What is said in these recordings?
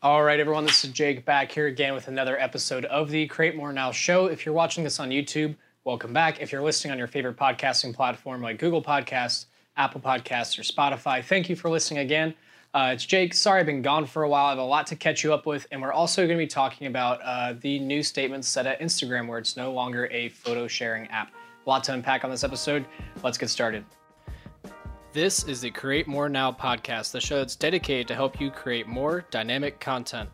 All right, everyone, this is Jake back here again with another episode of the Create More Now show. If you're watching this on YouTube, welcome back. If you're listening on your favorite podcasting platform like Google Podcasts, Apple Podcasts, or Spotify, thank you for listening again. Uh, it's Jake. Sorry I've been gone for a while. I have a lot to catch you up with, and we're also going to be talking about uh, the new statement set at Instagram where it's no longer a photo sharing app. A lot to unpack on this episode. Let's get started. This is the Create More Now podcast, the show that's dedicated to help you create more dynamic content.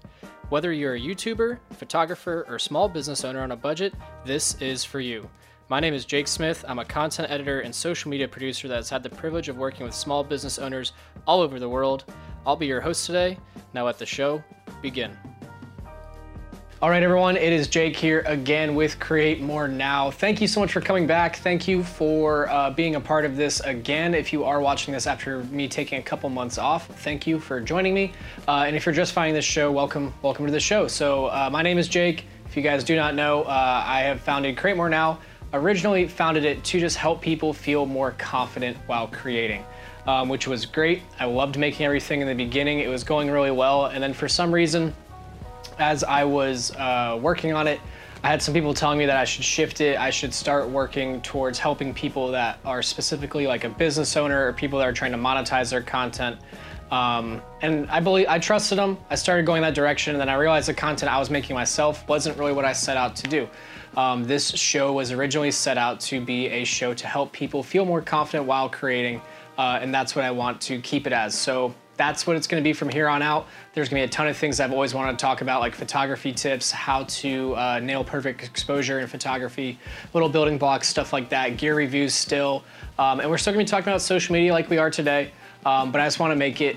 Whether you're a YouTuber, photographer, or small business owner on a budget, this is for you. My name is Jake Smith. I'm a content editor and social media producer that's had the privilege of working with small business owners all over the world. I'll be your host today. Now, let the show begin. All right, everyone, it is Jake here again with Create More Now. Thank you so much for coming back. Thank you for uh, being a part of this again. If you are watching this after me taking a couple months off, thank you for joining me. Uh, and if you're just finding this show, welcome, welcome to the show. So, uh, my name is Jake. If you guys do not know, uh, I have founded Create More Now. Originally founded it to just help people feel more confident while creating. Um, which was great. I loved making everything in the beginning. It was going really well. And then for some reason, as I was uh, working on it, I had some people telling me that I should shift it. I should start working towards helping people that are specifically like a business owner or people that are trying to monetize their content. Um, and I believe I trusted them. I started going that direction, and then I realized the content I was making myself wasn't really what I set out to do. Um, this show was originally set out to be a show to help people feel more confident while creating, uh, and that's what I want to keep it as. So that's what it's to be from here on out. There's to be a ton of things I've always wanted to talk about, like photography tips, how to uh, nail perfect exposure in photography, little building blocks, stuff like that, gear reviews still. Um, and we're still to be talking about social media like we are today, um, but I just want to make it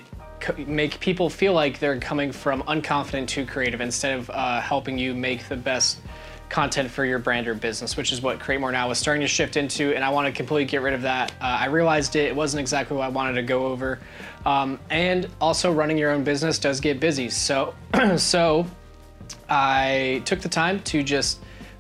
make people feel like they're coming from unconfident to creative instead of uh, helping you make the best content for your brand or business, which is what Create More Now is starting to shift into, and I want to completely get rid of that. Uh, I realized it, it wasn't exactly what I wanted to go over, um, and also running your own business does get busy. So, so I took the time to just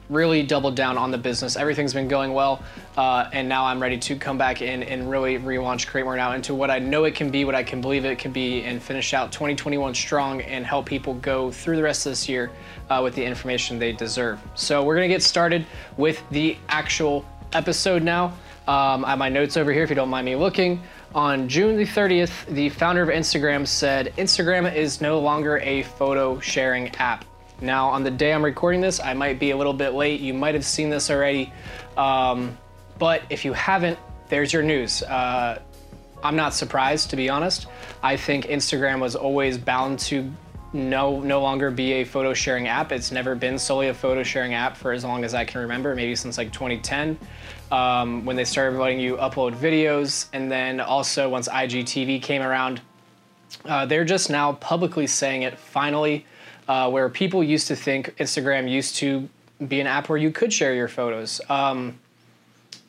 really doubled down on the business. Everything's been going well, uh, and now I'm ready to come back in and really relaunch Create More Now into what I know it can be, what I can believe it can be, and finish out 2021 strong and help people go through the rest of this year uh, with the information they deserve. So we're gonna get started with the actual episode now. Um, I have my notes over here if you don't mind me looking. On June the 30th, the founder of Instagram said Instagram is no longer a photo sharing app. Now, on the day I'm recording this, I might be a little bit late. You might have seen this already. Um, but if you haven't, there's your news. Uh, I'm not surprised, to be honest. I think Instagram was always bound to no no longer be a photo sharing app. It's never been solely a photo sharing app for as long as I can remember, maybe since like 2010, um, when they started letting you upload videos, and then also once IGTV came around, uh, they're just now publicly saying it finally uh, where people used to think Instagram used to be an app where you could share your photos. Um,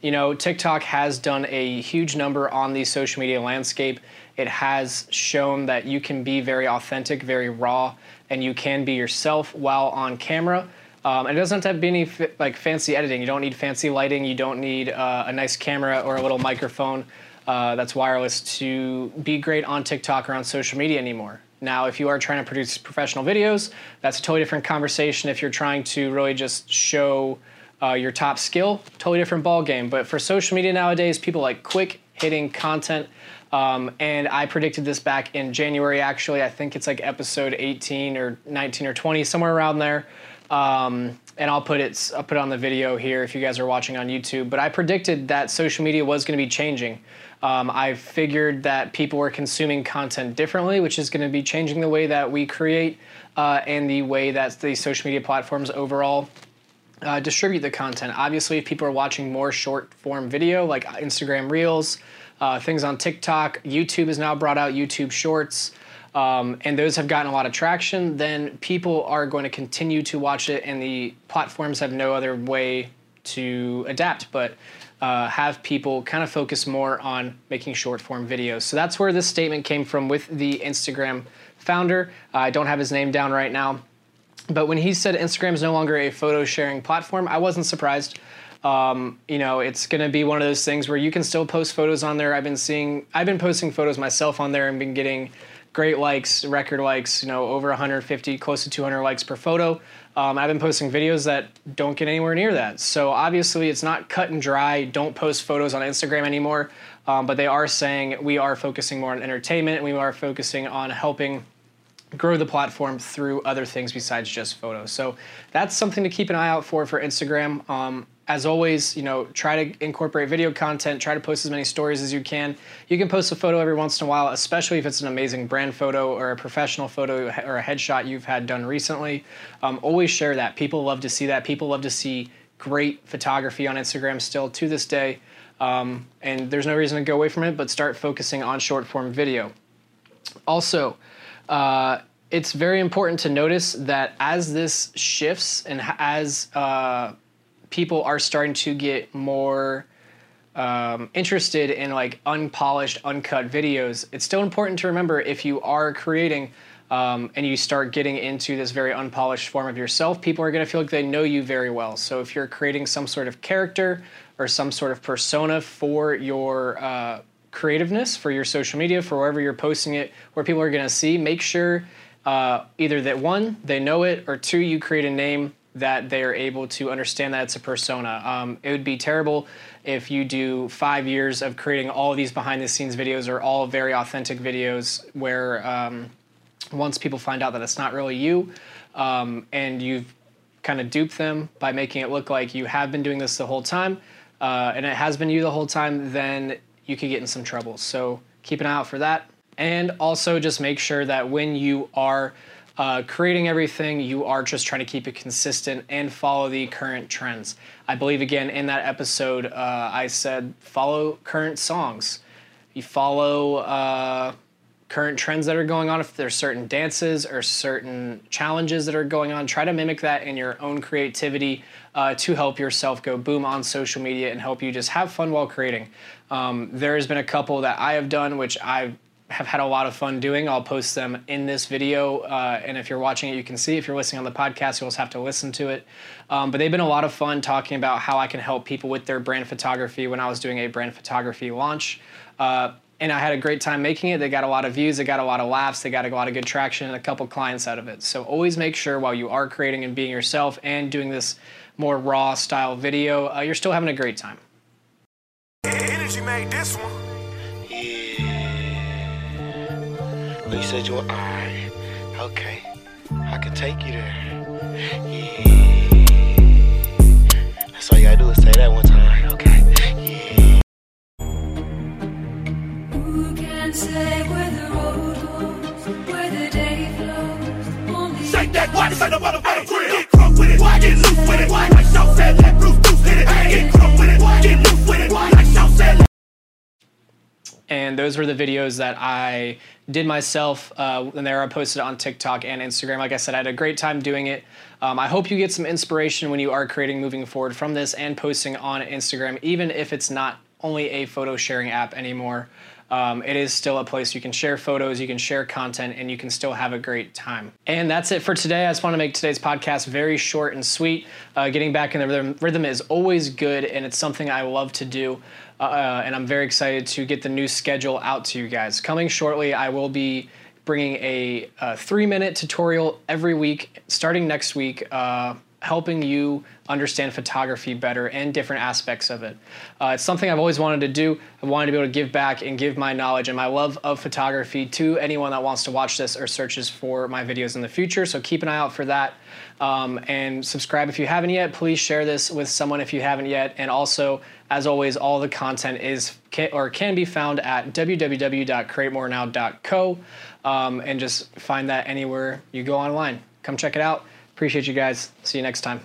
you know, TikTok has done a huge number on the social media landscape. It has shown that you can be very authentic, very raw, and you can be yourself while on camera. Um, and it doesn't have to be any like fancy editing. You don't need fancy lighting. You don't need uh, a nice camera or a little microphone uh, that's wireless to be great on TikTok or on social media anymore. Now, if you are trying to produce professional videos, that's a totally different conversation. If you're trying to really just show uh, your top skill, totally different ball game. But for social media nowadays, people like quick hitting content. Um, and I predicted this back in January. Actually, I think it's like episode 18 or 19 or 20, somewhere around there. Um, and I'll put it I'll put it on the video here if you guys are watching on YouTube. But I predicted that social media was going to be changing. Um, I figured that people were consuming content differently, which is going to be changing the way that we create uh, and the way that the social media platforms overall uh, distribute the content. Obviously, if people are watching more short form video like Instagram Reels, uh, things on TikTok, YouTube has now brought out YouTube Shorts. Um, and those have gotten a lot of traction, then people are going to continue to watch it, and the platforms have no other way to adapt but uh, have people kind of focus more on making short form videos. So that's where this statement came from with the Instagram founder. Uh, I don't have his name down right now, but when he said Instagram is no longer a photo sharing platform, I wasn't surprised. Um, you know, it's going to be one of those things where you can still post photos on there. I've been seeing, I've been posting photos myself on there and been getting great likes, record likes, you know, over 150, close to 200 likes per photo. Um, I've been posting videos that don't get anywhere near that. So obviously, it's not cut and dry. Don't post photos on Instagram anymore. Um, but they are saying we are focusing more on entertainment and we are focusing on helping grow the platform through other things besides just photos. So that's something to keep an eye out for for Instagram. Um, as always, you know, try to incorporate video content, try to post as many stories as you can. You can post a photo every once in a while, especially if it's an amazing brand photo or a professional photo or a headshot you've had done recently. Um, always share that. People love to see that. People love to see great photography on Instagram still to this day. Um, and there's no reason to go away from it, but start focusing on short form video. Also, uh, it's very important to notice that as this shifts and as uh, people are starting to get more um, interested in like unpolished, uncut videos, it's still important to remember if you are creating um, and you start getting into this very unpolished form of yourself, people are going to feel like they know you very well. So if you're creating some sort of character or some sort of persona for your uh, creativeness, for your social media, for wherever you're posting it, where people are going to see, make sure uh, either that one, they know it, or two, you create a name that they are able to understand that it's a persona. Um, it would be terrible if you do five years of creating all of these behind the scenes videos or all very authentic videos where um, once people find out that it's not really you um, and you've kind of duped them by making it look like you have been doing this the whole time uh, and it has been you the whole time, then you could get in some trouble. So keep an eye out for that. And also just make sure that when you are uh, creating everything, you are just trying to keep it consistent and follow the current trends. I believe, again, in that episode, uh, I said follow current songs. You follow uh, current trends that are going on. If there's certain dances or certain challenges that are going on, try to mimic that in your own creativity uh, to help yourself go boom on social media and help you just have fun while creating. Um, there has been a couple that I have done, which I've have had a lot of fun doing. I'll post them in this video, uh, and if you're watching it, you can see. If you're listening on the podcast, you'll just have to listen to it. Um, but they've been a lot of fun talking about how I can help people with their brand photography when I was doing a brand photography launch. Uh, and I had a great time making it. They got a lot of views, they got a lot of laughs, they got a lot of good traction, and a couple clients out of it. So always make sure while you are creating and being yourself and doing this more raw style video, uh, you're still having a great time. Energy made this one. But you said you were alright. Okay. I can take you there. Yeah. That's all you gotta do is say that one time. Okay. Yeah. Who can say where the road goes, where the day flows? Only Shake that what? Say the motherfucker grill. Get crunk with it. What? Get loose with it. What? Like Shaw said, let Bruce And those were the videos that I did myself, uh, and they are posted on TikTok and Instagram. Like I said, I had a great time doing it. Um, I hope you get some inspiration when you are creating moving forward from this and posting on Instagram, even if it's not only a photo sharing app anymore. Um, it is still a place you can share photos, you can share content, and you can still have a great time. And that's it for today. I just want to make today's podcast very short and sweet. Uh, getting back in the rhythm, rhythm is always good, and it's something I love to do. Uh, and I'm very excited to get the new schedule out to you guys. Coming shortly, I will be bringing a, a three minute tutorial every week starting next week. Uh, helping you understand photography better and different aspects of it. Uh, it's something I've always wanted to do. I wanted to be able to give back and give my knowledge and my love of photography to anyone that wants to watch this or searches for my videos in the future. So keep an eye out for that. Um, and subscribe if you haven't yet. Please share this with someone if you haven't yet. And also, as always, all the content is can, or can be found at www.createmorenow.co um, and just find that anywhere you go online. Come check it out. Appreciate you guys. See you next time.